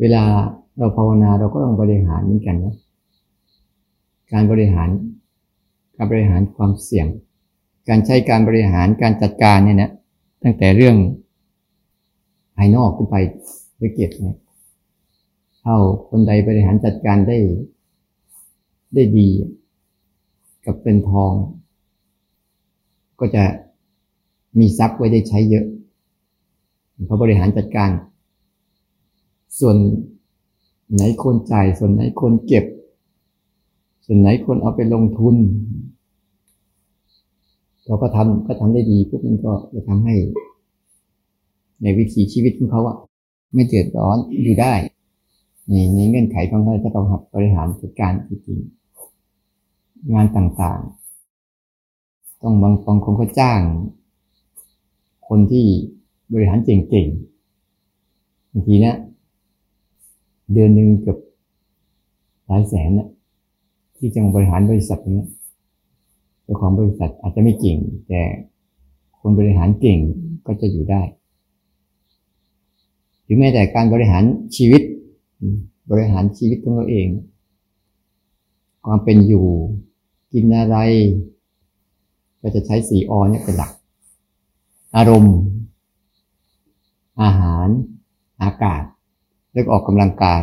เวลาเราภาวนาเราก็ต้องบริหารเหมือนกันนะการบริหารการบริหารความเสี่ยง การใช้การบริหารการจัดการเนี่ยนะตั้งแต่เรื่องภายนอกขึ้นไปละเกียดนะเท่าคนใดบริหารจัดการได้ ได้ดี กับเป็นทอง ก็จะมีทรัพย์ไว้ได้ใช้เยอะเขาบริหารจัดการ ส่วนไหนคนจ่าย ส่วนไหนคนเก็บ ส่วนไหนคนเอาไปลงทุนเราก็ทำก็ทำได้ดีพวกมันก็จะทำให้ ในวิถีชีวิตของเขาอะไม่เดือดร้อนอยู่ได้ ในในเงื่อนไขของเขาจะต้องหัดบริหารจัดการจริงงานต่างๆ ต้องบางบางคนก็จ้าง คนที่บริหารเก่งๆบางทีนะ เดือนหนึ่งเกือบหลายแสนนะที่จะบริหารบริษัทนี้เจ้าของบริษัทอาจจะไม่เก่ง แต่คนบริหารเก่งก็จะอยู่ได้หรือแม้แต่การบริหารชีวิต บริหารชีวิตของเราเอง ความเป็นอยู่กินอะไร ก็จะใช้สีอเนี่ยเป็นหลัก อารมณ์ อาหาร อากาศ แล้วออกกำลังกาย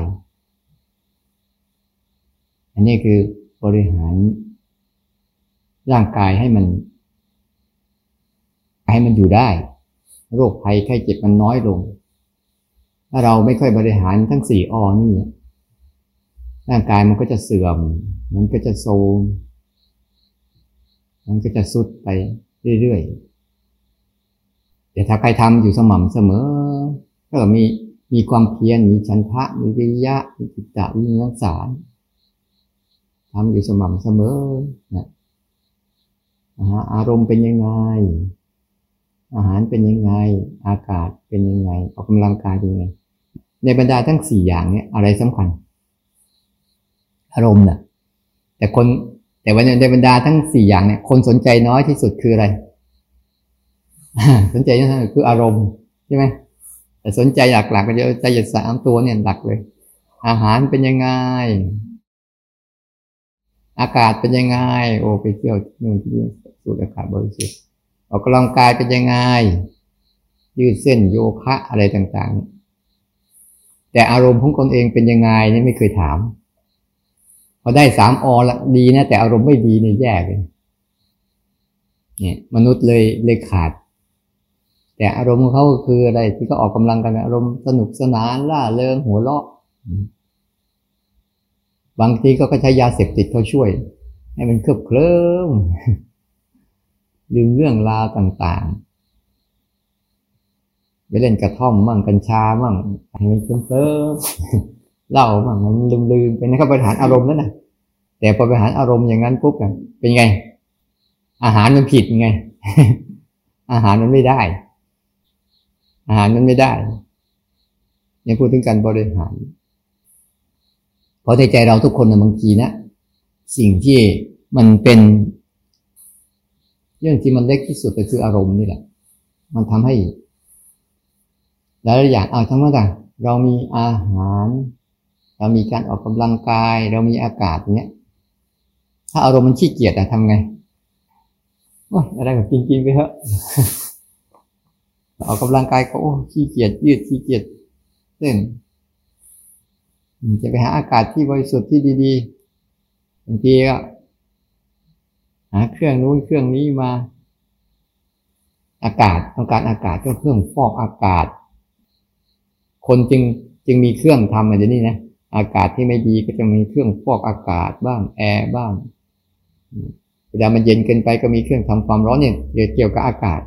อันนี้คือบริหารร่างกายให้มัน ให้มันอยู่ได้ โรคภัยไข้เจ็บมันน้อยลง ถ้าเราไม่ค่อยบริหารทั้งสี่อนี่ ร่างกายมันก็จะเสื่อม มันก็จะโทรมมันก็จะสุดไปเรื่อยๆแต่ถ้าใครทำอยู่สม่ำเสมอ ก็มี มีความเพียร มีฉันทะ มีวิยะ มีจิตตะมีรักษาทำอยู่สม่ำเสมอนะอารมณ์เป็นยังไง อาหารเป็นยังไง อากาศเป็นยังไง ออกกำลังกายเป็นยังไง ในบรรดาทั้งสี่อย่างเนี่ยอะไรสำคัญ อารมณ์นะแต่คนแต่วันในบรรดาทั้งสี่อย่างเนี่ยคนสนใจน้อยที่สุดคืออะไร สนใจนั่นคืออารมณ์ใช่ไหม แต่สนใจหลักๆก็จะใจจะสามตัวเนี่ยหลักเลย อาหารเป็นยังไง อากาศเป็นยังไง โอ้ไปเที่ยวนู่นที่นี่สูดอากาศบริสุทธิ์ออกกำลังกายเป็นยังไง ยืดเส้นโยคะอะไรต่างๆ แต่อารมณ์ของคนเองเป็นยังไงนี่ไม่เคยถามพอได้สามอละดีนะ แต่อารมณ์ไม่ดีเนี่ยแย่เลยเนี่ยมนุษย์เลยเลยขาด แต่อารมณ์ของเขาคืออะไรที่เขาออกกำลังกันอารมณ์สนุกสนานล่าเริงหัวเราะบางทีก็ใช้ยาเสพติดเขาช่วย ให้มันเคลิบเคลิ้มลืมเรื่องราวต่างๆ ไปเล่นกระท่อมมั่งกัญชามั่งให้มันเคลิ้มเคลิ้มเล่ามั่งมันลืมลืมไปนะครับบริหารอารมณ์นั่นะแต่พอบริหารอารมณ์อย่างนั้นปุ๊บเป็นไง อาหารมันผิดไง อาหารมันไม่ได้ อาหารมันไม่ได้ยังพูดถึงการบริหาร เพราะในใจเราทุกคนนะบางทีนะสิ่งที่มันเป็นเรื่องที่มันเล็กที่สุดก็คืออารมณ์นี่แหละ มันทำให้หลายอย่างเอาทั้งหมดอะเรามีอาหาร เรามีการออกกำลังกาย เรามีอากาศเนี้ย ถ้าอารมณ์มันขี้เกียจอะทำไงโอ้ยอะไรก็กินกินไปเถอะ ออกกำลังกายก็โอ้ขี้เกียจยืดขี้เกียจเต้นจะไปหาอากาศที่บริสุทธิ์ที่ดีๆบางทีก็หาเครื่องนู้นเครื่องนี้มา อากาศต้องการอากาศก็เครื่องฟอกอากาศ คนจึงจึงมีเครื่องทำอะไรนี่นะอากาศที่ไม่ดีก็จะมีเครื่องฟอกอากาศบ้างแอร์บ้างเวลามันเย็นเกินไปก็มีเครื่องทำความร้อนเนี่ยเกี่ยวกับอากาศ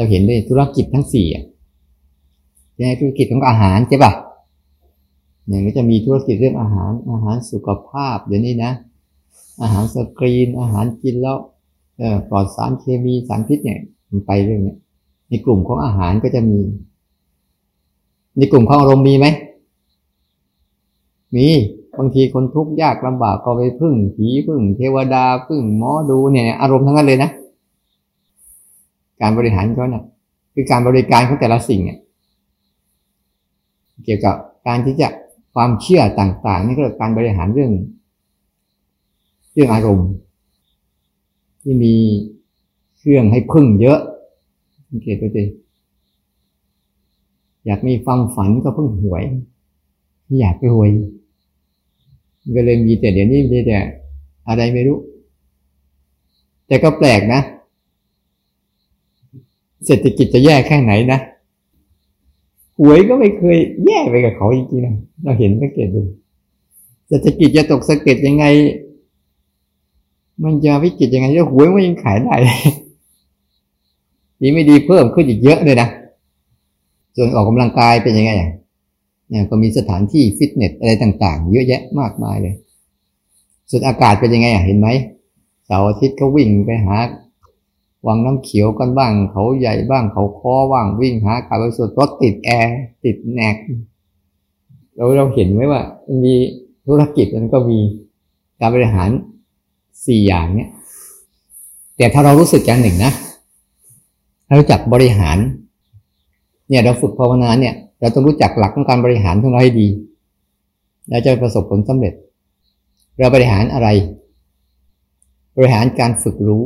เราเห็นเลยธุรกิจทั้งสี่ในธุรกิจของอาหารใช่ปะอย่างนี้จะมีธุรกิจเรื่องอาหารอาหารสุขภาพเดี๋ยวนี้นะ อาหารสกรีนอาหารกินแล้วเออปลอดสารเคมีสารพิษเนี่ยมันไปเรื่องเนี้ในกลุ่มของอาหารก็จะมี ในกลุ่มของอารมณ์มีไหมมีบางทีคนทุกข์ยากลำบากก็ไปพึ่งผีพึ่งเทวดาพึ่งหมอดูเนี่ย อารมณ์ทั้งนั้นเลยนะ การบริหารเขาเนี่ยคือการบริการของแต่ละสิ่งเนี่ยเกี่ยวกับการที่จะความเชื่อต่างๆนี่ก็การบริหารเรื่อง เรื่องอารมณ์ ที่มีเครื่องให้พึ่งเยอะสังเกตดูสิอยากมีความฝันก็พึ่งหวย อยากรวยก็เลยมีแต่เดี๋ยวนี้มีแต่อะไรไม่รู้ แต่ก็แปลกนะ เศรษฐกิจจะแย่แค่ไหนนะหวยก็ไม่เคยแย่ไปกับเขาจริงๆนะเราเห็นสังเกตดูเศรษฐกิจจะตกสะเก็ดยังไง มันจะวิกฤตยังไงแล้วหวยมันยังขายได้ดีไม่ดีเพิ่มขึ้นอีกเยอะเลยนะส่วนออกกำลังกายเป็นยังไงอะเนี่ยก็มีสถานที่ฟิตเนสอะไรต่าง ๆ เยอะแยะมากมายเลย ส่วนอากาศเป็นยังไงอะเห็นไหมเสาร์อาทิตย์ก็วิ่งไปหา วังน้ำเขียวกันบ้าง เขาใหญ่บ้างเขาคอว่างวิ่งหาอากาศบริสุทธิ์รถติดแอร์ติดแนกเราเราเห็นไหมว่า มีธุรกิจมันก็มีการบริหารสี่อย่างเนี้ยแต่ถ้าเรารู้สึกอย่างหนึ่งนะรู้จักบริหาร เนี่ยเราฝึกภาวนาเนี่ย เราต้องรู้จักหลักของการบริหารของเราให้ดีแล้วจะประสบผลสำเร็จ เราบริหารอะไร บริหารการฝึกรู้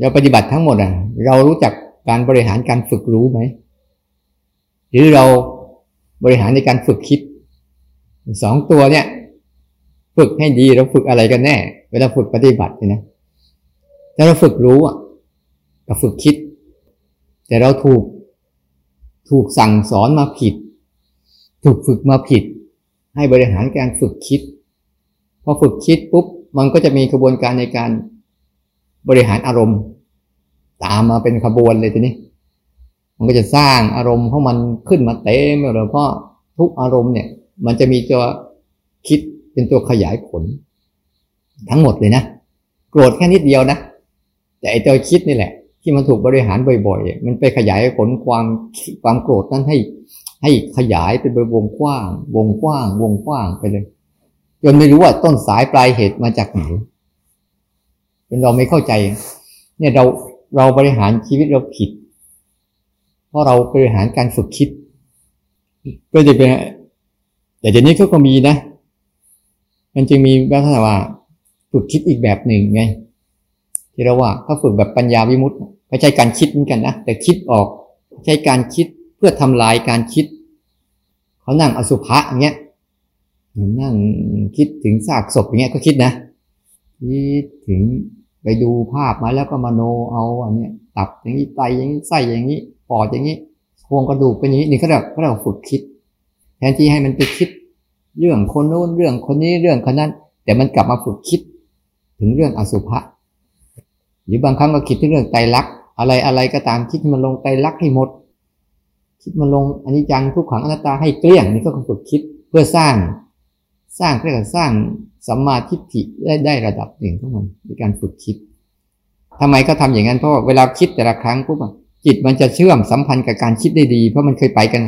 เราปฏิบัติทั้งหมดอะ เรารู้จักการบริหารการฝึกรู้ไหม หรือเราบริหารในการฝึกคิดสองตัวเนี่ย ฝึกให้ดีเราฝึกอะไรกันแน่ เวลาฝึกปฏิบัตินะถ้าเราฝึกรู้อะกับฝึกคิด แต่เราถูกถูกสั่งสอนมาผิด ถูกฝึกมาผิด ให้บริหารการฝึกคิด พอฝึกคิดปุ๊บมันก็จะมีกระบวนการในการ บริหารอารมณ์ ตามมาเป็นขบวนเลยทีนี้ มันก็จะสร้างอารมณ์ของมันขึ้นมาเต็มเลยเพราะทุกอารมณ์เนี่ย มันจะมีตัวคิดเป็นตัวขยายผล ทั้งหมดเลยนะโกรธแค่นิดเดียวนะแต่ไอตัวคิดนี่แหละ ที่มันถูกบริหารบ่อยๆ มันไปขยายผลความความโกรธนั้นให้ ให้ขยายไปเป็นวงกว้าง วงกว้าง วงกว้างไปเลยจนไม่รู้ว่าต้นสายปลายเหตุมาจากไหน นเราไม่เข้าใจ เนี่ยเราเราบริหารชีวิตเราผิด เพราะเราบริหารการฝึกคิดก็จะเป็นแต่เดี๋ยวนี้ก็มีนะ มันจึงมีลักษณะว่าฝึกคิดอีกแบบหนึ่งไงที่เราว่าเขาฝึกแบบปัญญาวิมุตต์ไม่ใช่การคิดเหมือนกันนะแต่คิดออกใช้การคิดเพื่อทำลายการคิด เขานั่งอสุภะอย่างเงี้ยนั่งคิดถึงซากศพอย่างเงี้ยก็คิดนะคิดถึง ไปดูภาพมาแล้วก็มโนเอาอันนี้ตับอย่างนี้ไตอย่างนี้ไส้อย่างนี้ปอดอย่างนี้โครงกระดูกเป็นอย่างนี้นี่เขาเรียกเขาเรียกฝึกคิด แทนที่ให้มันไปคิด เรื่องคนโน้นเรื่องคนนี้เรื่องคนนั้น แต่มันกลับมาฝึกคิด ถึงเรื่องอสุภะหรือบางครั้งก็คิดถึงเรื่องไตรลักษณ์อะไรอะไรก็ตามคิดมันลงไตรลักษณ์ให้หมด คิดมันลงอนนี้จังทุกขังอนัตตาให้เกลี้ยงนี่ก็ฝึกคิดเพื่อสร้าง สร้างเรียกว่าสร้างสัมมาทิฏฐิได้ได้ระดับหนึ่งของมันในการฝึกคิดทำไมก็ทำอย่างนั้นเพราะเวลาคิดแต่ละครั้งปุ๊บจิตมันจะเชื่อมสัมพันธ์กับการคิดได้ดี เพราะมันเคยไปกัน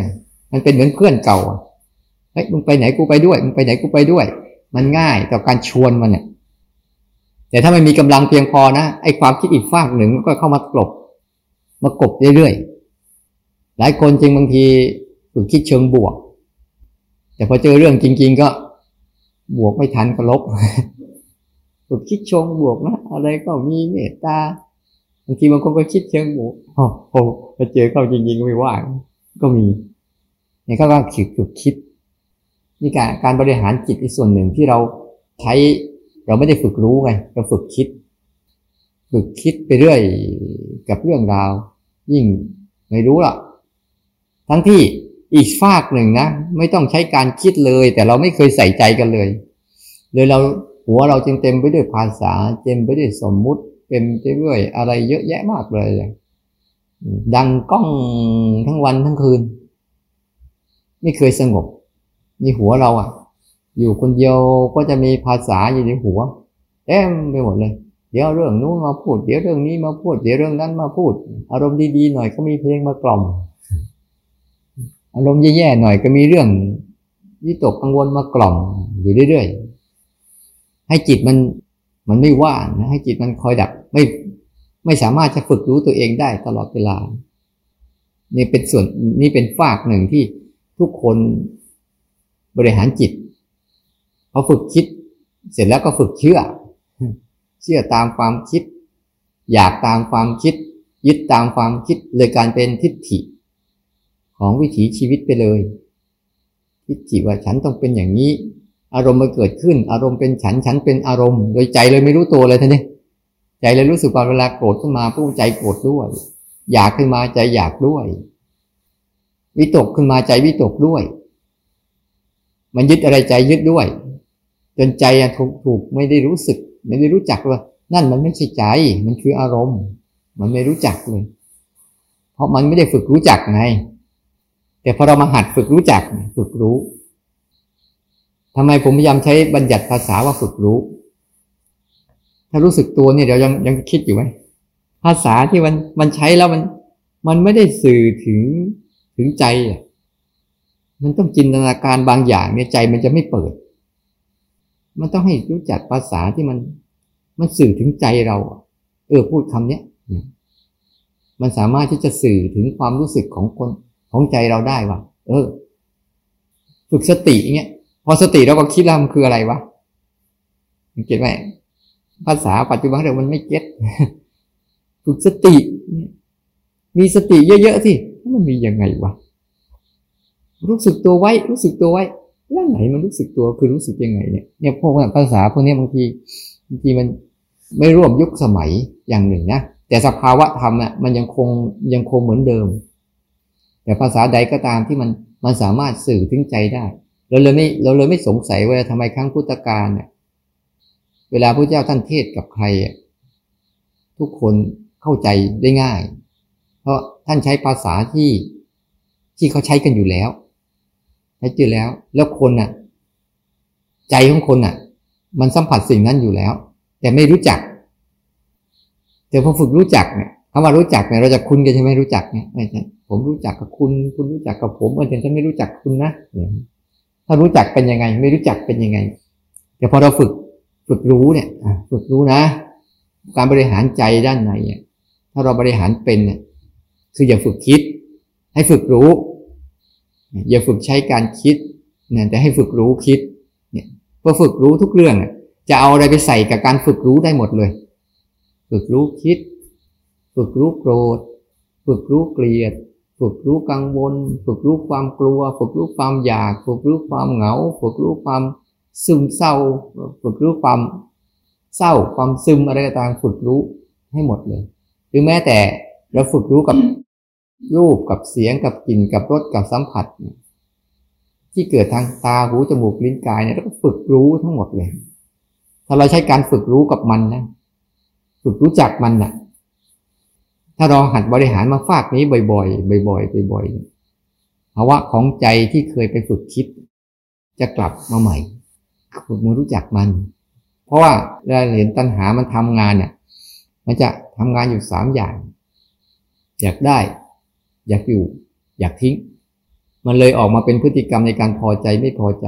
มันเป็นเหมือนเพื่อนเก่าเฮ้ยมึงไปไหนกูไปด้วยมึงไปไหนกูไปด้วย มันง่ายต่อการชวนมันเนี่ยแต่ถ้าไม่มีกำลังเพียงพอนะไอ้ความคิดอีกฝากหนึ่งก็เข้ามากลบ มากบเรื่อยๆหลายคนจริงบางทีฝึกคิดเชิงบวก แต่พอเจอเรื่องจริง ๆ ก็ บวกไม่ทันก็ลบฝึกคิดชงบวกนะอะไรก็มีเมตตาบางทีบางคนก็คิดเชิงบวกโอ้โหเจอเข้าจริงๆก็ไม่ว่างก็มีนี่ก็ว่าฝึกคิดนี่การการบริหารจิตอีกส่วนหนึ่งที่เราใช้เราไม่ได้ฝึกรู้ไงเราฝึกคิด ฝึกคิดไปเรื่อยกับเรื่องราว ยิ่งไม่รู้ละทั้งที่ อีกฝากหนึ่งนะไม่ต้องใช้การคิดเลย แต่เราไม่เคยใส่ใจกันเลย เลยเราหัวเราจึงเต็มไปด้วยภาษาเต็มไปด้วยสมมุติเต็มไปด้วยอะไรเยอะแยะมากเลย ดังก้องทั้งวันทั้งคืน ไม่เคยสงบนี่หัวเราอะ่ะ อยู่คนเดียวก็จะมีภาษาอยู่ในหัวเต็มไปหมดเลยเดี๋ยวเรื่องนู้นมาพูด เดี๋ยวเรื่องนี้มาพูด เดี๋ยวเรื่องนั้นมาพูด อารมณ์ดีๆหน่อยก็มีเพลงมากล่อม อารมณ์แย่ๆหน่อยก็มีเรื่องวิตกกังวลมากล่อมอยู่เรื่อยๆ ให้จิตมันมันไม่ว่างนะให้จิตมันคอยดับไม่ไม่สามารถจะฝึกรู้ตัวเองได้ตลอดเวลา นี่เป็นส่วนนี่เป็นฝากหนึ่งที่ทุกคนบริหารจิตพอฝึกคิด เสร็จแล้วก็ฝึกเชื่อ เชื่อตามความคิด อยากตามความคิด ยึดตามความคิดเลยการเป็นทิฏฐิ ของวิถีชีวิตไปเลยทิฏฐิว่าฉันต้องเป็นอย่างนี้ อารมณ์มันเกิดขึ้น อารมณ์เป็นฉันฉันเป็นอารมณ์ โดยใจเลยไม่รู้ตัวเลยท่านนี่ใจเลยรู้สึกว่าเวลาโกรธขึ้นมาผู้ใจโกรธด้วย อยากขึ้นมาใจอยากด้วย วิตกขึ้นมาใจวิตกด้วย มันยึดอะไรใจยึดด้วย จนใจถูกถูกไม่ได้รู้สึก ไม่ได้รู้จักว่า นั่นมันไม่ใช่ใจ มันคืออารมณ์ มันไม่รู้จักเลย เพราะมันไม่ได้ฝึกรู้จักไง แต่พอเรามาหัดฝึกรู้จักฝึกรู้ทำไมผมพยายามใช้บัญญัติภาษาว่าฝึกรู้ ถ้ารู้สึกตัวเนี่ยเดี๋ยวยังยังคิดอยู่ไหมภาษาที่มันมันใช้แล้วมัน มันไม่ได้สื่อถึงถึงใจมันต้องจินตนาการบางอย่างเนี่ยใจมันจะไม่เปิด มันต้องให้รู้จักภาษาที่มัน มันสื่อถึงใจเรา เออพูดคำเนี้ยมันสามารถที่จะสื่อถึงความรู้สึกของคน ของใจเราได้ว่าเออ ฝึกสติเงี้ยพอสติเราก็คิดแล้วมันคืออะไรวะเก็ตไหมภาษาปัจจุบันเรามันไม่เก็ตฝึกสติ มีสติเยอะๆสิมันมียังไงวะรู้สึกตัวไว้ รู้สึกตัวไว้แล้วไหนมันรู้สึกตัวคือรู้สึกยังไงเนี่ยเนี่ยพวกภาษาพวกนี้บางทีบางทีมันไม่ร่วมยุคสมัยอย่างหนึ่งนะแต่สภาวะธรรมอะมันยังคงยังคงเหมือนเดิม แต่ภาษาใดก็ตามที่มันมันสามารถสื่อถึงใจได้ เราเลยไม่เราเลยไม่สงสัยว่าทำไมครั้งพุทธกาลเนี่ยเวลาพระเจ้าท่านเทศกับใคร ทุกคนเข้าใจได้ง่าย เพราะท่านใช้ภาษาที่ที่เขาใช้กันอยู่แล้วใช้อยู่แล้ว แล้วคนน่ะ ใจของคนน่ะ มันสัมผัสสิ่งนั้นอยู่แล้ว แต่ไม่รู้จักแต่พอฝึกรู้จักเนี่ยคำว่ารู้จักเนี่ยเราจะคุ้นกันใช่ไหมรู้จักเนี่ยไม่ใช่ ผมรู้จักกับคุณ คุณรู้จักกับผมเออแต่ฉันไม่รู้จักคุณนะถ้ารู้จักเป็นยังไง ไม่รู้จักเป็นยังไงแต่พอเราฝึกฝึกรู้เนี่ยฝึกรู้นะ การบริหารใจด้านในเนี่ยถ้าเราบริหารเป็นเนี่ยคืออย่าฝึกคิด ให้ฝึกรู้ อย่าฝึกใช้การคิดเนี่ยแต่ให้ฝึกรู้คิดเนี่ยพอฝึกรู้ทุกเรื่องจะเอาอะไรไปใส่กับการฝึกรู้ได้หมดเลย ฝึกรู้คิด ฝึกรู้โกรธ ฝึกรู้เกลียด ฝึกรู้กังวล ฝึกรู้ความกลัว ฝึกรู้ความอยาก ฝึกรู้ความเหงา ฝึกรู้ความซึมเศร้า ฝึกรู้ความเศร้า ความซึมอะไรต่างฝึกรู้ให้หมดเลย หรือแม้แต่เราฝึกรู้กับรูปกับเสียงกับกลิ่นกับรสกับสัมผัส ที่เกิดทางตาหูจมูกลิ้นกายเนี่ยเราก็ฝึกรู้ทั้งหมดเลย ถ้าเราใช้การฝึกรู้กับมันนะ ฝึกรู้จักมันนะ่ะ ถ้าเราหัดบริหารมาฝากนี้บ่อยๆ บ่อยๆ บ่อยๆภาวะของใจที่เคยไปฝึกคิด จะกลับมาใหม่ฝึกมือรู้จักมัน เพราะว่าเราเห็นตัณหามันทำงานเนี่ย มันจะทำงานอยู่สามอย่าง อยากได้ อยากอยู่ อยากทิ้ง มันเลยออกมาเป็นพฤติกรรมในการพอใจไม่พอใจ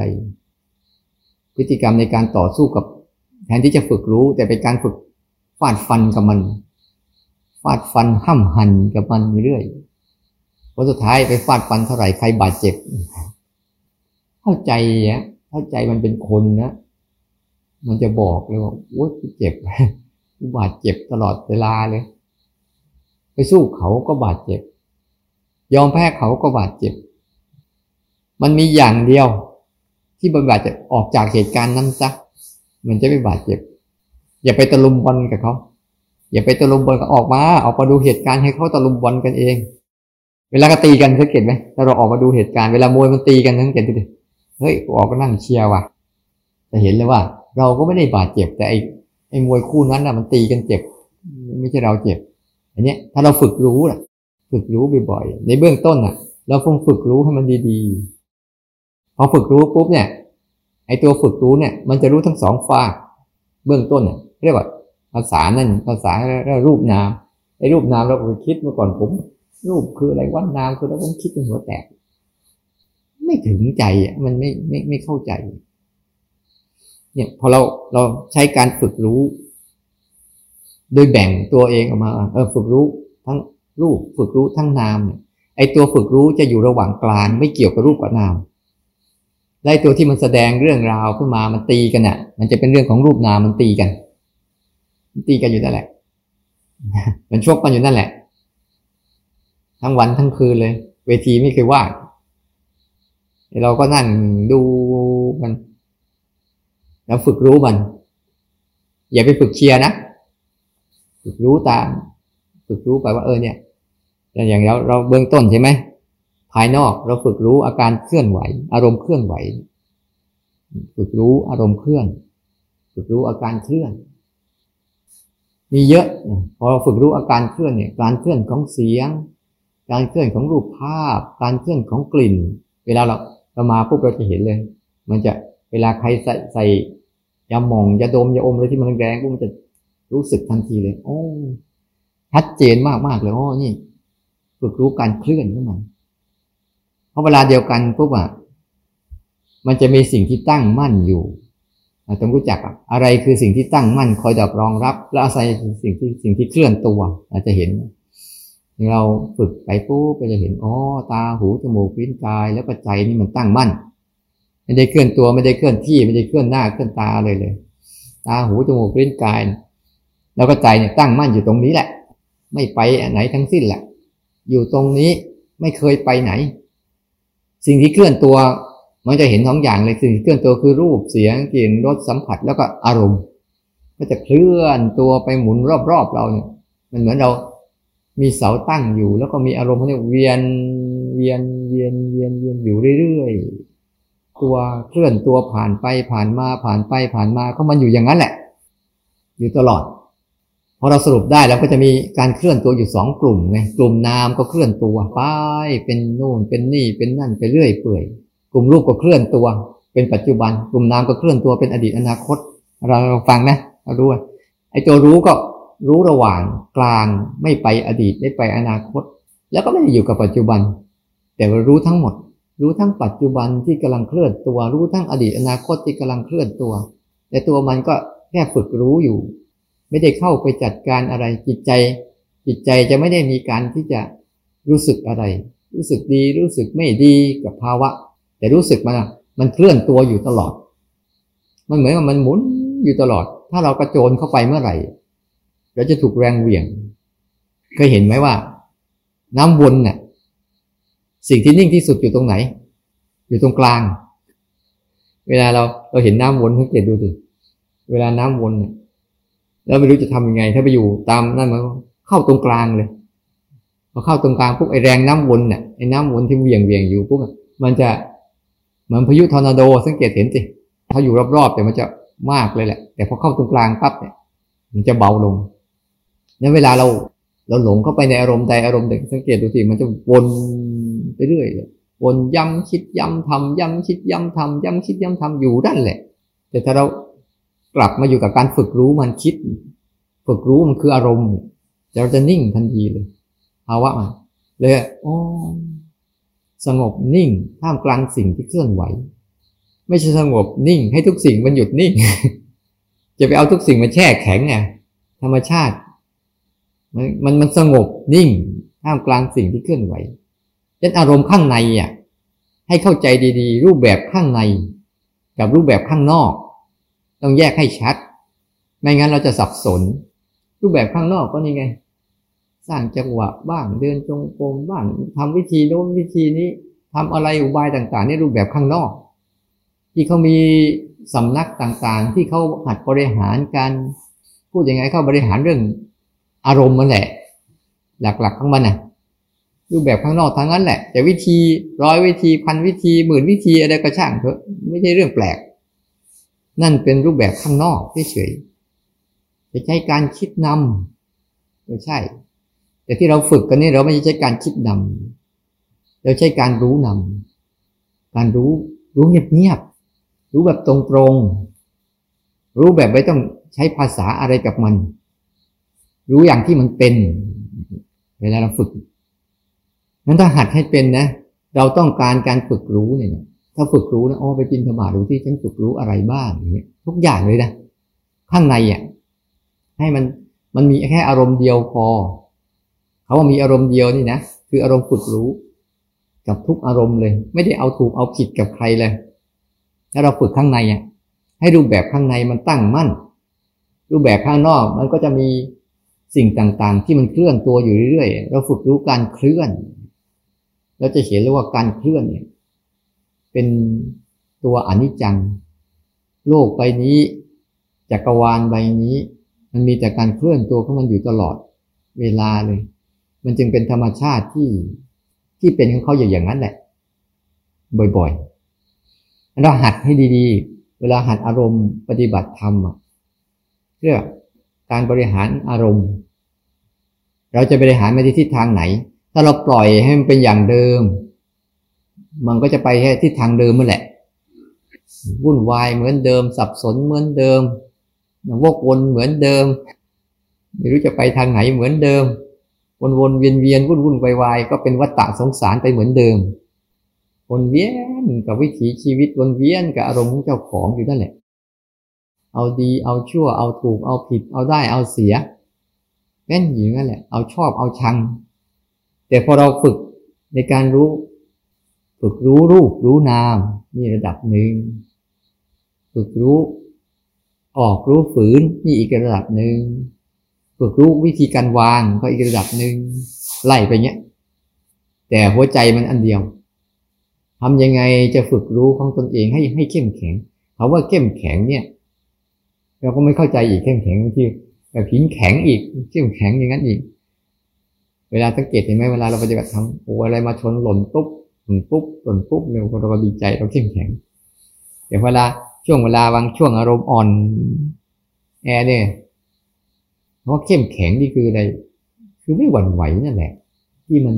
พฤติกรรมในการต่อสู้กับ แทนที่จะฝึกรู้แต่เป็นการฝึกฟาดฟันกับมัน ฟาดฟันห้ำหันกับมันเรื่อยพอสุดท้ายไปฟาดฟันเท่าไหร่ใครบาดเจ็บ เข้าใจเนี่ยถ้าใจมันเป็นคนนะมันจะบอกเลยว่าโอ้ยเจ็บ บาดเจ็บตลอดเวลาเลย ไปสู้เขาก็บาดเจ็บ ยอมแพ้เขาก็บาดเจ็บ มันมีอย่างเดียว ที่บาดเจ็บออกจากเหตุการณ์นั้นซะมันจะไม่บาดเจ็บ อย่าไปตะลุมบอลกับเขา อย่าไปตะลุมบอลกับออกมาออกมาดูเหตุการณ์ให้เขาตะลุมบอลกันเอง เวลาก็ตีกันสังเกตไหมถ้าเราออกมาดูเหตุการณ์เวลามวยมันตีกันสังเกตดูดิเฮ้ยออกก็นั่งเชียร์ว่ะจะเห็นเลยว่า เราก็ไม่ได้บาดเจ็บแต่ไอ้ไอ้มวยคู่นั้นน่ะมันตีกันเจ็บ ไม่ใช่เราเจ็บ อันนี้ถ้าเราฝึกรู้ล่ะ ฝึกรู้บ่อยๆในเบื้องต้นน่ะ เราคงฝึกรู้ให้มันดีๆพอฝึกรู้ปุ๊บเนี่ยไอ้ตัวฝึกรู้เนี่ย มันจะรู้ทั้งสองฝ้าเบื้องต้นเนี่ยเรียกว่า ภาษานั่นภาษาแล้วรูปนามไอ้รูปนามเราเคยคิดเมื่อก่อนผม รูปคืออะไรวัดนามคือแล้วผมคิดเป็นหัวแตก ไม่ถึงใจอะมันไม่ไม่ไม่เข้าใจ เนี่ยพอเราเราใช้การฝึกรู้ โดยแบ่งตัวเองออกมาเออฝึกรู้ทั้งรูปฝึกรู้ทั้งนามเนี่ยไอตัวฝึกรู้จะอยู่ระหว่างกลางไม่เกี่ยวกับรูปกับนามไล่ตัวที่มันแสดงเรื่องราวขึ้นมามันตีกันอะ มันจะเป็นเรื่องของรูปนามมันตีกัน ตีกันอยู่นั่นแหละมันชกกันอยู่นั่นแหละ ทั้งวันทั้งคืนเลย เวทีไม่เคยว่างเราก็นั่งดูมัน แล้วฝึกรู้มัน อย่าไปฝึกเชียร์นะฝึกรู้ตาม ฝึกรู้ไปว่าเออเนี่ยอย่างเราเราเบื้องต้นใช่ไหมภายนอกเราฝึกรู้อาการเคลื่อนไหว อารมณ์เคลื่อนไหว ฝึกรู้อารมณ์เคลื่อน ฝึกรู้อาการเคลื่อน มีเยอะ พอฝึกรู้อาการเคลื่อนเนี่ยการเคลื่อนของเสียง การเคลื่อนของรูปภาพ การเคลื่อนของกลิ่น เวลาเราเรามาปุ๊บเราจะเห็นเลย มันจะเวลาใครใส่ใส่ยาหมองยาดมยาอมอะไรที่มันแรงปุ๊บมันจะรู้สึกทันทีเลย โอ้ชัดเจนมากมากเลยโอ้นี่ฝึกรู้การเคลื่อนของมันเพราะเวลาเดียวกันปุ๊บอะมันจะมีสิ่งที่ตั้งมั่นอยู่เรา ต้องรู้จักอะไรคือสิ่งที่ตั้งมั่นคอยดับรองรับ และอาศัยสิ่งที่สิ่งที่เคลื่อนตัวอาจจะเห็น เราฝึกไปปุ๊บก็จะเห็นอ๋อตาหูจมูกลิ้นกาย แล้วก็ใจนี่มันตั้งมั่นไม่ได้เคลื่อนตัวไม่ได้เคลื่อนที่ไม่ได้เคลื่อนหน้าเคลื่อนตาเลยเลย ตาหูจมูกลิ้นกาย แล้วก็ใจเนี่ยตั้งมั่นอยู่ตรงนี้แหละ ไม่ไปไหนทั้งสิ้นแหละอยู่ตรงนี้ไม่เคยไปไหน สิ่งที่เคลื่อนตัว มันจะเห็นสองอย่างเลยสิ่งที่เคลื่อนตัวคือรูปเสียงกลิ่นรสสัมผัสแล้วก็อารมณ์ก็จะเคลื่อนตัวไปหมุนรอบๆเราเนี่ย มันเหมือนเรามีเสาตั้งอยู่ แล้วก็มีอารมณ์เขาเนี่ยเวียนเวียนเวียนเวียนเวียนอยู่เรื่อยๆตัวเคลื่อนตัวผ่านไปผ่านมาผ่านไปผ่านมาก็มันอยู่อย่างนั้นแหละ อยู่ตลอดพอเราสรุปได้แล้วก็จะมีการเคลื่อนตัวอยู่สองกลุ่มไงกลุ่มนามก็เคลื่อนตัวไปเป็นโน่นเป็นนี่เป็นนั่นไปเรื่อยเปื่อย กลุ่มรูปก็เคลื่อนตัว เป็นปัจจุบัน กลุ่มนามก็เคลื่อนตัวเป็นอดีตอนาคต เราฟังนะเรารู้ไอ้ตัวรู้ก็รู้ระหว่างกลางไม่ไปอดีตไม่ไปอนาคต แล้วก็ไม่ได้อยู่กับปัจจุบัน แต่ว่ารู้ทั้งหมด รู้ทั้งปัจจุบันที่กำลังเคลื่อนตัว รู้ทั้งอดีตอนาคตที่กำลังเคลื่อนตัว แต่ตัวมันก็แค่ฝึกรู้อยู่ ไม่ได้เข้าไปจัดการอะไรจิตใจ จิตใจจะไม่ได้มีการที่จะรู้สึกอะไร รู้สึกดีรู้สึกไม่ดีกับภาวะ แต่รู้สึกมันมันเคลื่อนตัวอยู่ตลอด มันเหมือนกับมันหมุนอยู่ตลอด ถ้าเรากระโจนเข้าไปเมื่อไหร่เราจะถูกแรงเหวี่ยง เคยเห็นไหมว่า น้ำวนเนี่ยสิ่งที่นิ่งที่สุดอยู่ตรงไหน อยู่ตรงกลาง เวลาเราเราเห็นน้ำวนสังเกตดูสิเวลาน้ำวนเนี่ยแล้วไม่รู้จะทำยังไง ถ้าไปอยู่ตามนั่นมันเข้าตรงกลางเลยพอเข้าตรงกลางปุ๊บไอแรงน้ำวนเนี่ยไอน้ำวนที่เวียงเวียงอยู่ปุ๊บมันจะ เหมือนพายุทอร์นาโดสังเกตเห็นสิถ้าอยู่รอบๆแต่มันจะมากเลยแหละ แต่พอเข้าตรงกลางปั๊บเนี่ย มันจะเบาลงนั้นเวลาเราเราหลงเข้าไปในอารมณ์ใดอารมณ์หนึ่งสังเกตดูสิมันจะวนไปเรื่อยเลยวนย้ำคิดย้ำทำย้ำคิดย้ำทำย้ำคิดย้ำทำอยู่ด้านแหละ แต่ถ้าเรากลับมาอยู่กับการฝึกรู้มันคิด ฝึกรู้มันคืออารมณ์เราจะนิ่งทันทีเลยภาวะมันเลยอ๋อ สงบนิ่งท่ามกลางสิ่งที่เคลื่อนไหว ไม่ใช่สงบนิ่ง ให้ทุกสิ่งมันหยุดนิ่ง จะไปเอาทุกสิ่งมาแช่แข็งไงธรรมชาติ มันมันมันสงบนิ่งท่ามกลางสิ่งที่เคลื่อนไหวยันอารมณ์ข้างในอะให้เข้าใจดีๆ รูปแบบข้างใน กับรูปแบบข้างนอก ต้องแยกให้ชัด ไม่งั้นเราจะสับสน รูปแบบข้างนอกก็นี่ไง สร้างจังหวะบ้างเดินจงกรมบ้างทำวิธีโน้นวิธีนี้ทำอะไรอุบายต่างๆนี่รูปแบบข้างนอก ที่เขามีสำนักต่างๆ ที่เขาหัดบริหารการพูดยังไงเขาบริหารเรื่องอารมณ์มันแหละ หลักๆของมันนะรูปแบบข้างนอกทั้งนั้นแหละ แต่วิธีร้อยวิธีพันวิธีหมื่นวิธีอะไรก็ช่างเถอะไม่ใช่เรื่องแปลก นั่นเป็นรูปแบบข้างนอกเฉยๆจะใช้การคิดนำไม่ใช่ แต่ที่เราฝึกกันนี่เราไม่ใช่การคิดนำเราใช้การรู้นำการรู้รู้เงียบๆรู้แบบตรงๆรู้แบบไม่ต้องใช้ภาษาอะไรกับมัน รู้อย่างที่มันเป็น เวลาเราฝึกนั้นถ้าหัดให้เป็นนะ เราต้องการการฝึกรู้เนี่ยถ้าฝึกรู้นะอ๋อไปจินธบาดูที่ฉันฝึกรู้อะไรบ้างอย่างเงี้ยทุกอย่างเลยนะข้างในอะให้มันมันมีแค่อารมณ์เดียวพอ เขาว่ามีอารมณ์เดียวนี่นะคืออารมณ์ฝึกรู้ กับทุกอารมณ์เลย ไม่ได้เอาถูกเอาผิดกับใครเลยถ้าเราฝึกข้างในอะให้รูปแบบข้างในมันตั้งมั่น รูปแบบข้างนอกมันก็จะมีสิ่งต่างๆ ที่มันเคลื่อนตัวอยู่เรื่อยๆ เราฝึกรู้การเคลื่อน เราจะเห็นเลยว่าการเคลื่อนเนี่ย เป็นตัวอนิจจัง โลกใบนี้จักรวาลใบนี้ มันมีแต่การเคลื่อนตัวของมันอยู่ตลอดเวลาเลย มันจึงเป็นธรรมชาติที่ที่เป็นของเขาอย่างนั้นแหละ บ่อยๆเราหัดให้ดีๆ เวลาหัดอารมณ์ปฏิบัติธรรมเพื่องการบริหารอารมณ์ เราจะบริหารไปที่ทิศทางไหน ถ้าเราปล่อยให้มันเป็นอย่างเดิม มันก็จะไปแค่ทิศทางเดิมนั่นแหละวุ่นวายเหมือนเดิม สับสนเหมือนเดิมวกวนเหมือนเดิม ไม่รู้จะไปทางไหนเหมือนเดิม วนวนเวียนเวียนวุ่นวุ่นวายวายก็เป็นวัฏฏะสงสารไปเหมือนเดิม วนเวียนกับวิถีชีวิตวนเวียนกับอารมณ์ของเจ้าของอยู่นั่นแหละ เอาดีเอาชั่วเอาถูกเอาผิด เอาได้เอาเสียแม่นอยู่นั่นแหละ เอาชอบเอาชัง แต่พอเราฝึกในการรู้ ฝึกรู้รูปรู้นาม นี่ระดับหนึ่ง ฝึกรู้ ออกรู้ฝืนนี่อีกระดับหนึ่ง ฝึกรู้วิธีการวางก็อีกระดับหนึ่งไล่ไปเงี้ย แต่หัวใจมันอันเดียวทำยังไงจะฝึกรู้ของตนเองให้ให้เข้มแข็งเขาว่าเข้มแข็งเนี่ย เราก็ไม่เข้าใจอีกแข็งแข็งที่แบบหินแข็งอีกเชี่ยวแข็งอย่างนั้นอีก เวลาสังเกตเห็นไหมเวลาเราปฏิบัติทำโอ้อะไรมาชนหล่นปุ๊บหล่นปุ๊บหล่นปุ๊บเราเราก็ดีใจเราเข้มแข็งเดี๋ยวเวลาช่วงเวลาบางช่วงอารมณ์อ่อนแอเนี่ย เพราะเข้มแข็งนี่คืออะไร คือไม่หวั่นไหวนั่นแหละ ที่มัน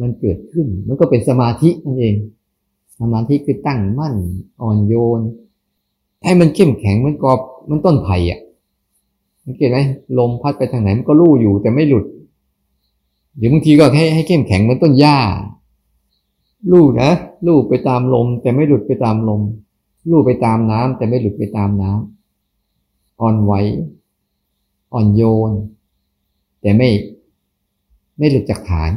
มันเกิดขึ้น มันก็เป็นสมาธินั่นเอง สมาธิคือตั้งมั่นอ่อนโยน ให้มันเข้มแข็งมันกอบมันต้นไผ่อะสังเกตไหมลมพัดไปทางไหนมันก็ลู่อยู่แต่ไม่หลุดเดี๋ยวบางทีก็ให้ให้เข้มแข็งเหมือนต้นหญ้าลู่นะลู่ไปตามลม แต่ไม่หลุดไปตามลมลู่ไปตามน้ำแต่ไม่หลุดไปตามน้ำอ่อนไหว อ่อนโยน แต่ไม่ไม่หลุดจากฐาน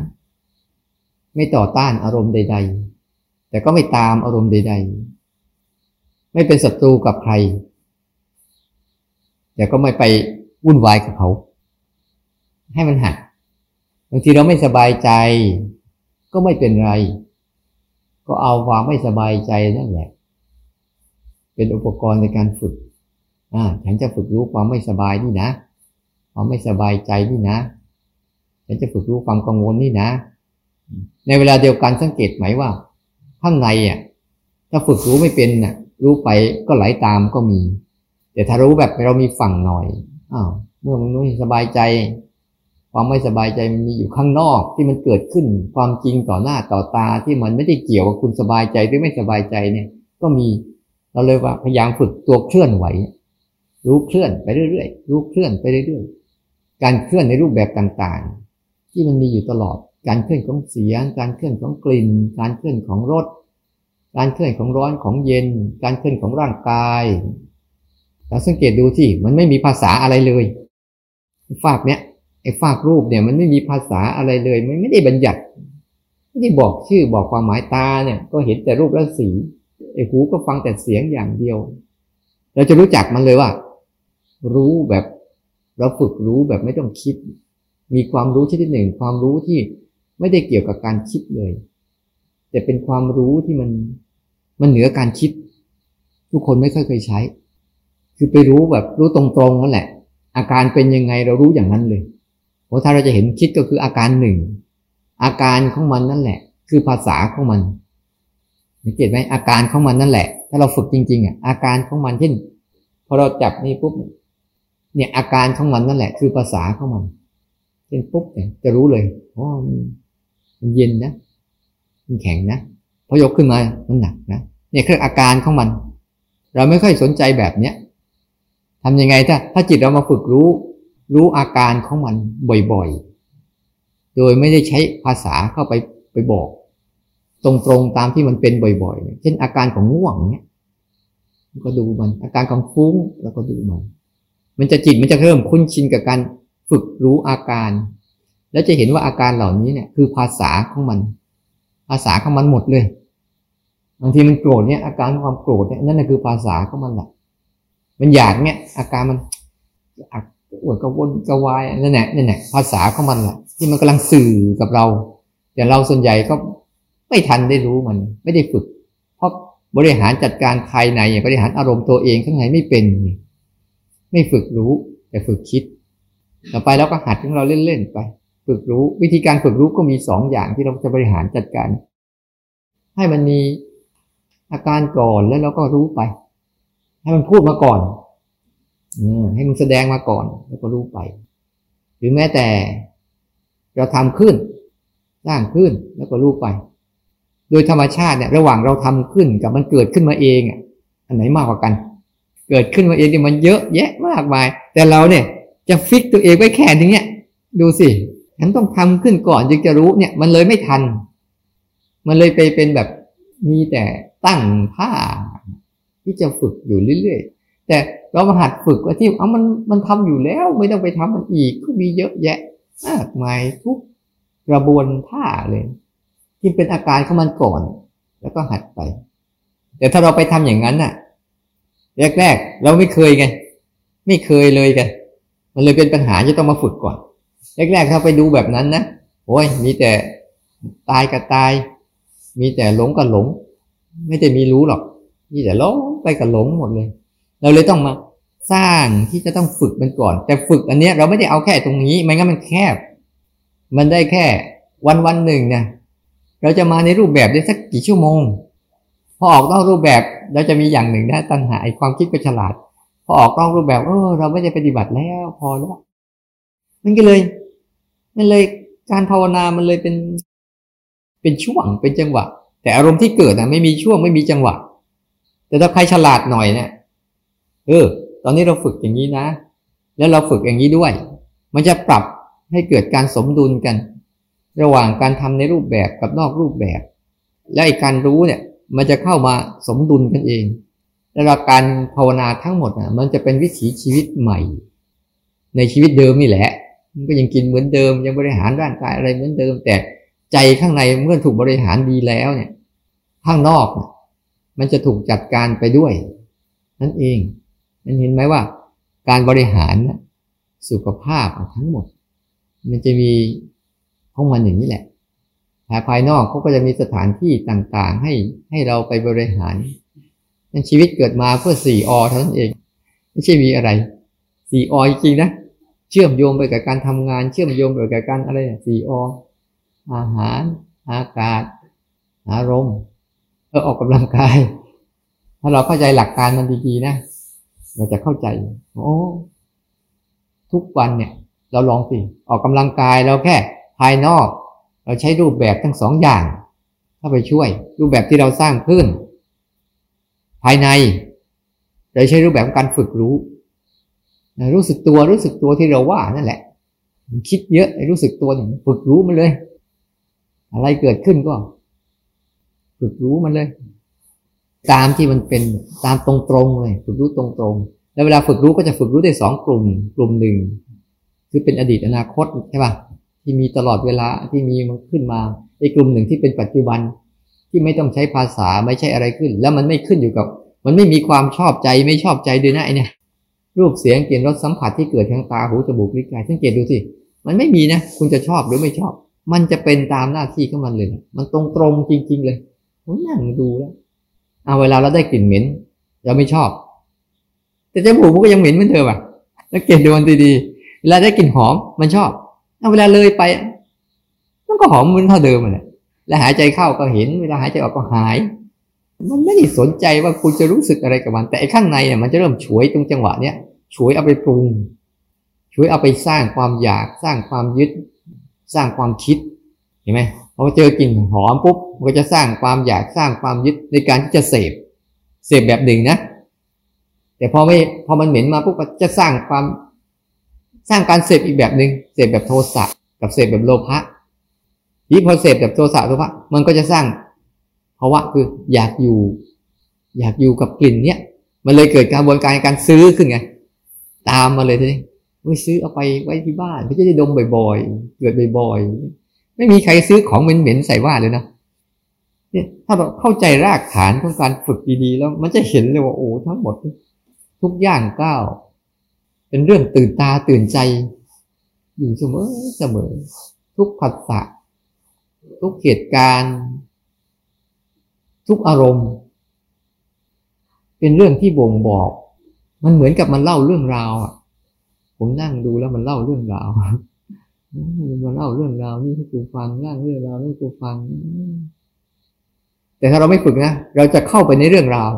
ไม่ต่อต้านอารมณ์ใด ๆ แต่ก็ไม่ตามอารมณ์ใด ๆ ไม่เป็นศัตรูกับใคร แต่ก็ไม่ไปวุ่นวายกับเขา ให้มันหัดบางทีเราไม่สบายใจ ก็ไม่เป็นไร ก็เอาความไม่สบายใจนั่นแหละ เป็นอุปกรณ์ในการฝึกอ่าฉันจะฝึกรู้ความไม่สบายนี่นะ ความไม่สบายใจนี่นะฉันจะฝึกรู้ความกังวลนี่นะ ในเวลาเดียวกันสังเกตไหมว่า ข้างในอะถ้าฝึกรู้ไม่เป็นน่ะ รู้ไปก็ไหลาตามก็มี แต่ถ้ารู้แบบเรามีฝั่งหน่อยอ้าวเมื่อมันไม่สบายใจ ความไม่สบายใจมันมีอยู่ข้างนอกที่มันเกิดขึ้นความจริงต่อหน้าต่อตาที่มันไม่ได้เกี่ยวกับคุณสบายใจหรือไม่สบายใจเนี่ย ก็มีเราเลยว่าพยายามฝึกตัวเคลื่อนไหว รู้เคลื่อนไปเรื่อยๆรู้เคลื่อนไปเรื่อยๆ การเคลื่อนในรูปแบบต่างๆ ที่มันมีอยู่ตลอด การเคลื่อนของเสียง การเคลื่อนของกลิ่น การเคลื่อนของรส การเคลื่อนของร้อนของเย็น การเคลื่อนของร่างกายเราสังเกตดูที่มันไม่มีภาษาอะไรเลยฝากเนี้ยไอ้ฝากรูปเนี่ยมันไม่มีภาษาอะไรเลยมันไม่ได้บัญญัติไม่ได้บอกชื่อบอกความหมายตาเนี่ย ก็เห็นแต่รูปและสีไอ้หูก็ฟังแต่เสียงอย่างเดียว เราจะรู้จักมันเลยว่า รู้แบบ เราฝึกรู้แบบไม่ต้องคิด มีความรู้ชนิดหนึ่ง ความรู้ที่ไม่ได้เกี่ยวกับการคิดเลย แต่เป็นความรู้ที่มันมันเหนือการคิด ทุกคนไม่ค่อยเคยใช้ คือไปรู้แบบรู้ตรงๆนั่นแหละ อาการเป็นยังไงเรารู้อย่างนั้นเลยเพราะถ้าเราจะเห็นคิดก็คืออาการหนึ่งอาการของมันนั่นแหละ คือภาษาของมันสังเกตไหมอาการของมันนั่นแหละ ถ้าเราฝึกจริงๆอะอาการของมันเช่นพอเราจับนี่ปุ๊บ เนี่ยอาการของมันนั่นแหละ คือภาษาของมันเช่นปุ๊บเนี่ยจะรู้เลยอ๋อมันเย็นนะมันแข็งนะพอยกขึ้นมามันหนักนะเนี่ยคืออาการของมัน เราไม่ค่อยสนใจแบบเนี้ยทำยังไงถ้าถ้าจิตเรามาฝึกรู้ รู้อาการของมันบ่อยๆ โดยไม่ได้ใช้ภาษาเข้าไปไปบอก ตรงๆตามที่มันเป็นบ่อยๆ เช่นอาการของง่วงเนี้ยก็ดูมัน อาการของฟุ้งแล้วก็ดูมัน มันจะจิตมันจะเริ่มคุ้นชินกับการฝึกรู้อาการ แล้วจะเห็นว่าอาการเหล่านี้เนี่ยคือภาษาของมัน ภาษาของมันหมดเลยบางทีมันโกรธเนี่ยอาการความโกรธเนี่ยนั่นแหะคือภาษาของมันแหละมันอยากเนี่ยอาการมันอักอวดกระวนกระวายนั่นแหละนั่นแหละภาษาของมันแหละที่มันกำลังสื่อกับเรา แต่เราส่วนใหญ่ก็ไม่ทันได้รู้มัน ไม่ได้ฝึก เพราะบริหารจัดการภายในบริหารอารมณ์ตัวเองข้างในไม่เป็น ไม่ฝึกรู้ แต่ฝึกคิด ต่อไปเราก็หัดของเราเล่นๆไป ฝึกรู้วิธีการฝึกรู้ก็มีสองอย่างที่เราจะบริหารจัดการ ให้มันมีอาการก่อนแล้วเราก็รู้ไป ให้มันพูดมาก่อนให้มันแสดงมาก่อนแล้วก็รู้ไป หรือแม้แต่เราทำขึ้นสร้างขึ้นแล้วก็รู้ไป โดยธรรมชาติเนี่ย ระหว่างเราทำขึ้นกับมันเกิดขึ้นมาเองอะอันไหนมากกว่ากัน เกิดขึ้นมาเองเนี่ยมันเยอะแยะมากมาย แต่เราเนี่ยจะฟิกตัวเองไว้แค่นี้เนี่ยดูสิฉันต้องทำขึ้นก่อนจึงจะรู้เนี่ย มันเลยไม่ทัน มันเลยไปเป็นแบบมีแต่ตั้งท่าที่จะฝึกอยู่เรื่อยๆ แต่เรามาหัดฝึกว่าที่เอามันมันทำอยู่แล้วไม่ต้องไปทำมันอีกก็มีเยอะแยะมากมายทุกกระบวนท่าเลย ที่เป็นอาการของมันก่อน แล้วก็หัดไป แต่ถ้าเราไปทำอย่างนั้นน่ะ แรกๆเราไม่เคยไง ไม่เคยเลยกันมันเลยเป็นปัญหาที่ต้องมาฝึกก่อน แรกๆถ้าไปดูแบบนั้นนะโอ้ยมีแต่ตายกับตาย มีแต่หลงกับหลง ไม่ได้มีรู้หรอก มีแต่หลงไปกับหลงหมดเลย เราเลยต้องมาสร้างที่จะต้องฝึกมันก่อน แต่ฝึกอันเนี้ยเราไม่ได้เอาแค่ตรงนี้ไม่งั้นมันแคบ มันได้แค่วันวันหนึ่งนะเราจะมาในรูปแบบได้สักกี่ชั่วโมง อออกนอกรูปแบบเราจะมีอย่างหนึ่งนะตัณหาไอความคิดก็ฉลาด พอออกนอกรูปแบบเออเราไม่ได้ปฏิบัติแล้วพอแล้วมันก็เลยมันเลยการภาวนามันเลยเป็นเป็นช่วงเป็นจังหวะ แต่อารมณ์ที่เกิดนะไม่มีช่วงไม่มีจังหวะ แต่ถ้าใครฉลาดหน่อยเนี่ยเออ ตอนนี้เราฝึกอย่างนี้นะ แล้วเราฝึกอย่างนี้ด้วย มันจะปรับให้เกิดการสมดุลกัน ระหว่างการทำในรูปแบบกับนอกรูปแบบ และไอ้การรู้เนี่ย มันจะเข้ามาสมดุลกันเองแล้วการภาวนาทั้งหมดนะมันจะเป็นวิถีชีวิตใหม่ ในชีวิตเดิมนี่แหละ มันก็ยังกินเหมือนเดิม ยังบริหารร่างกายอะไรเหมือนเดิม แต่ใจข้างในเมื่อถูกบริหารดีแล้วเนี่ย ข้างนอก มันจะถูกจัดการไปด้วย นั่นเองมันเห็นไหมว่า การบริหารสุขภาพทั้งหมด มันจะมีของมันอย่างนี้แหละ ภายนอกเขาก็จะมีสถานที่ต่างๆ ให้ให้เราไปบริหารนั่นชีวิตเกิดมาเพื่อสี่อเท่านั้นเอง ไม่ใช่มีอะไรสี่อจริงๆนะเชื่อมโยงไปกับการทำงาน เชื่อมโยงไปกับการอะไรสี่ออาหาร อากาศ อารมณ์เออออกกำลังกาย ถ้าเราเข้าใจหลักการมันดีๆนะเราจะเข้าใจ โอ้ทุกวันเนี่ย เราลองสิออกกำลังกายเราแค่ภายนอก เราใช้รูปแบบทั้งสองอย่างเข้าไปช่วย รูปแบบที่เราสร้างขึ้น ภายในเราใช้รูปแบบการฝึกรู้ รู้สึกตัวรู้สึกตัวที่เราว่านั่นแหละคิดเยอะรู้สึกตัวเนี่ยฝึกรู้มันเลย อะไรเกิดขึ้นก็ ฝึกรู้มันเลย ตามที่มันเป็นตามตรงๆเลยฝึกรู้ตรงๆ แล้วเวลาฝึกรู้ก็จะฝึกรู้ได้สองกลุ่ม กลุ่มหนึ่ง คือเป็นอดีตอนาคตใช่ป่ะ ที่มีตลอดเวลาที่มีมันขึ้นมาไอ้กลุ่มหนึ่งที่เป็นปัจจุบันที่ไม่ต้องใช้ภาษาไม่ใช่อะไรขึ้น แล้วมันไม่ขึ้นอยู่กับ มันไม่มีความชอบใจไม่ชอบใจด้วยนะไอเนี่ยรูปเสียงกลิ่นรสสัมผัสที่เกิดทางตาหูจมูกลิ้นกายสังเกตดูสิมันไม่มีนะ คุณจะชอบหรือไม่ชอบ มันจะเป็นตามหน้าที่ของมันเลย มันตรงตรงจริง ๆ เลยผมนั่งดูแล้วเอาเวลาเราได้กลิ่นเหม็นเราไม่ชอบ แต่จมูกมันก็ยังเหม็นเหมือนเดิมอะแล้วเกลิ่นดูมันดีๆเวลาได้กลิ่นหอมมันชอบ เอาเวลาเลยไป มันก็หอมเหมือนเท่าเดิมเลยแล้วหายใจเข้าก็เห็น เวลาหายใจออกก็หาย มันไม่ได้สนใจว่าคุณจะรู้สึกอะไรกับมัน แต่ข้างในเนี่ยมันจะเริ่มฉวยตรงจังหวะเนี้ยฉวยเอาไปปรุงฉวยเอาไปสร้างความอยากสร้างความยึด สร้างความคิดเห็นไหมพอเจอกลิ่นหอมปุ๊บมันก็จะสร้างความอยากสร้างความยึดในการที่จะเสพเสพแบบหนึ่งนะ แต่พอไม่พอมันเหม็นมาปุ๊บจะสร้างความ สร้างการเสพอีกแบบหนึ่งเสพแบบโทสะกับเสพแบบโลภะที่พอเสพแบบโทสะโลภะมันก็จะสร้างเพราว่าคืออยากอยู่ อยากอยู่กับกลิ่นเนี้ยมันเลยเกิดการบวนการการซื้อขึ้นไง ตามมาเลยทีนี้ไม่ซื้อเอาไปไว้ที่บ้านเพื่อจะได้ดมบ่อยๆ เกิดบ่อยๆ ไม่มีใครซื้อของเหม็นๆใส่ว่าเลยนะเนี่ยถ้าเราเข้าใจรากฐานของการฝึกดีๆ แล้วมันจะเห็นเลยว่าโอ้ทั้งหมด ทุกอย่างก้าว เป็นเรื่องตื่นตาตื่นใจ อยู่เสมอเสมอ ทุกผัสสะทุกเหตุการณ์ ทุกอารมณ์ เป็นเรื่องที่บ่งบอก มันเหมือนกับมันเล่าเรื่องราวอะ ผมนั่งดูแล้วมันเล่าเรื่องราวมันเล่าเรื่องราวนี่ให้กูฟังเล่าเรื่องราวให้กูฟัง แต่ถ้าเราไม่ฝึกนะเราจะเข้าไปในเรื่องราว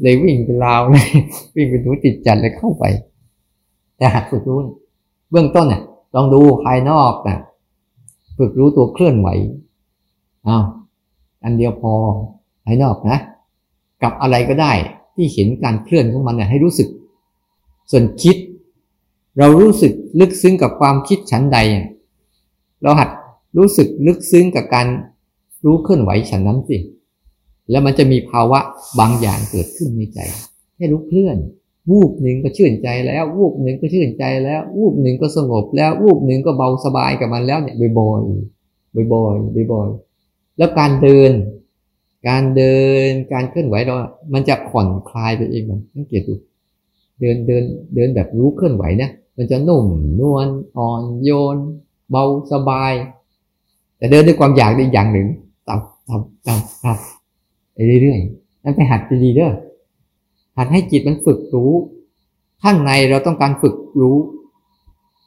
เลยวิ่งเป็นราวเลยวิ่งเป็นหนูติดจัดเลยเข้าไป แต่หัดฝึกรู้เบื้องต้นเนี่ยลองดูภายนอกนะฝึกรู้ตัวเคลื่อนไหวอ้าวอันเดียวพอภายนอกนะ กับอะไรก็ได้ที่เห็นการเคลื่อนของมันเนี่ยให้รู้สึก ส่วนคิด เรารู้สึกลึกซึ้งกับความคิดชั้นใด เราหัดรู้สึกลึกซึ้งกับการรู้เคลื่อนไหวฉันนั้นสิ แล้วมันจะมีภาวะบางอย่างเกิดขึ้นในใจแค่รู้เคลื่อน วูบหนึ่งก็ชื่นใจแล้ว วูบหนึ่งก็ชื่นใจแล้ว วูบหนึ่งก็สงบแล้ว วูบหนึ่งก็เบาสบายกับมันแล้วเนี่ยบ่อยๆบ่อยๆบ่อยๆแล้วการเดิน การเดินการเคลื่อนไหวเรา มันจะผ่อนคลายไปเองมันสังเกตดูเดินเดินเดินแบบรู้เคลื่อนไหวนะมันจะนุ่มนวลอ่อนโยน เบาสบาย แต่เดินด้วยความอยากได้อย่างหนึ่งตับตับตับตับ ไปเรื่อยๆนั่นไปหัดดีเด้อหัดให้จิตมันฝึกรู้ ข้างในเราต้องการฝึกรู้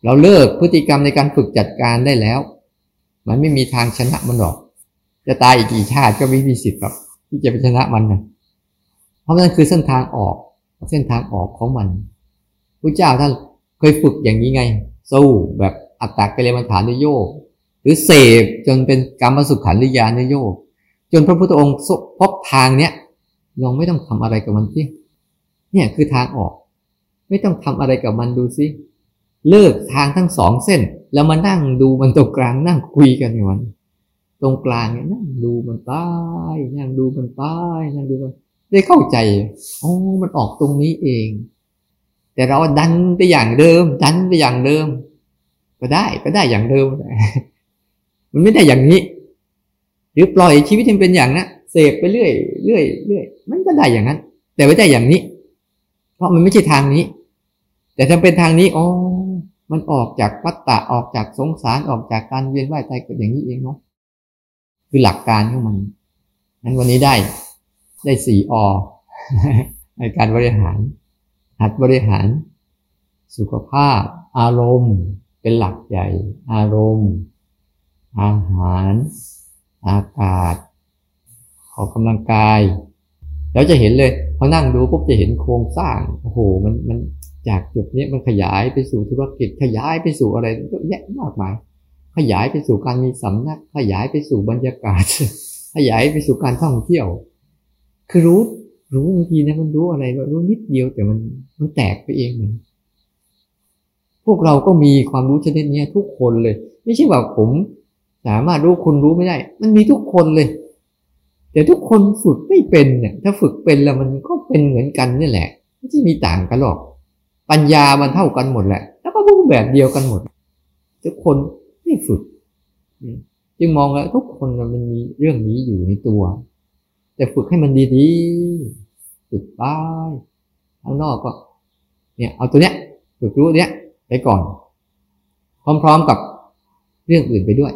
เราเลิกพฤติกรรมในการฝึกจัดการได้แล้ว มันไม่มีทางชนะมันหรอก จะตายอีกกี่ชาติก็ไม่มีสิทธิ์หรอกที่จะไปชนะมันนะเพราะนั่นคือเส้นทางออก เส้นทางออกของมันพระเจ้าท่านเคยฝึกอย่างนี้ไง สู้แบบอัตตากเรมันฐานนิโยกหรือเสพจนเป็นกรรมสุขขันธิยานิโยก จนพระพุทธองค์พบทางเนี้ยลองไม่ต้องทำอะไรกับมันสิเนี่ยคือทางออก ไม่ต้องทำอะไรกับมันดูสิเลิกทางทั้งสองเส้น แล้วมานั่งดูมันตรงกลางนั่งคุยกันในวัน ตรงกลางเนี่ยนั่งดูมันไปนั่งดูมันไปนั่งดูมันได้เข้าใจโอ้มันออกตรงนี้เอง แต่เราดันไปอย่างเดิม ดันไปอย่างเดิม ก็ได้ก็ได้อย่างเดิมมันไม่ได้อย่างนี้ หรือปล่อยชีวิตมันเป็นอย่างนั้นเสพไปเรื่อยเรื่อยเรื่อยมันก็ได้อย่างนั้น แต่ไม่ได้อย่างนี้ เพราะมันไม่ใช่ทางนี้ แต่ถ้าเป็นทางนี้อ๋อมันออกจากวัฏฏะออกจากสงสารออกจากการเวียนว่ายตายเกิดอย่างนี้เองเนาะคือหลักการของมันนั้นวันนี้ได้ได้สี่อในการบริหาร หัดบริหาร สุขภาพ อารมณ์ เป็นหลักใหญ่ อารมณ์ อาหาร อากาศ ออกกำลังกาย แล้วจะเห็นเลยพอนั่งดูปุ๊บจะเห็นโครงสร้างโอ้โหมันมันจากจุดนี้มันขยายไปสู่ธุรกิจขยายไปสู่อะไรก็แยะมากมาย ขยายไปสู่การมีสำนัก ขยายไปสู่บรรยากาศ ขยายไปสู่การท่องเที่ยว คือรู้รู้บางทีนะมันรู้อะไรรู้นิดเดียวแต่มันมันแตกไปเองเหมือนพวกเราก็มีความรู้ชนิดนี้ทุกคนเลย ไม่ใช่ว่าผม สามารถรู้คุณรู้ไม่ได้ มันมีทุกคนเลย แต่ทุกคนฝึกไม่เป็นเนี่ย ถ้าฝึกเป็นแล้วมันก็เป็นเหมือนกันนี่แหละไม่ใช่มีต่างกันหรอก ปัญญามันเท่ากันหมดแหละ แล้วก็รู้แบบเดียวกันหมด ทุกคนไม่ฝึก จึงมองแล้วทุกคนมันมีเรื่องนี้อยู่ในตัว แต่ฝึกให้มันดีๆ ฝึกไปข้างนอกก็ เนี่ย เอาตัวเนี้ย ฝึกรู้เนี้ยไปก่อน พร้อมๆกับเรื่องอื่นไปด้วย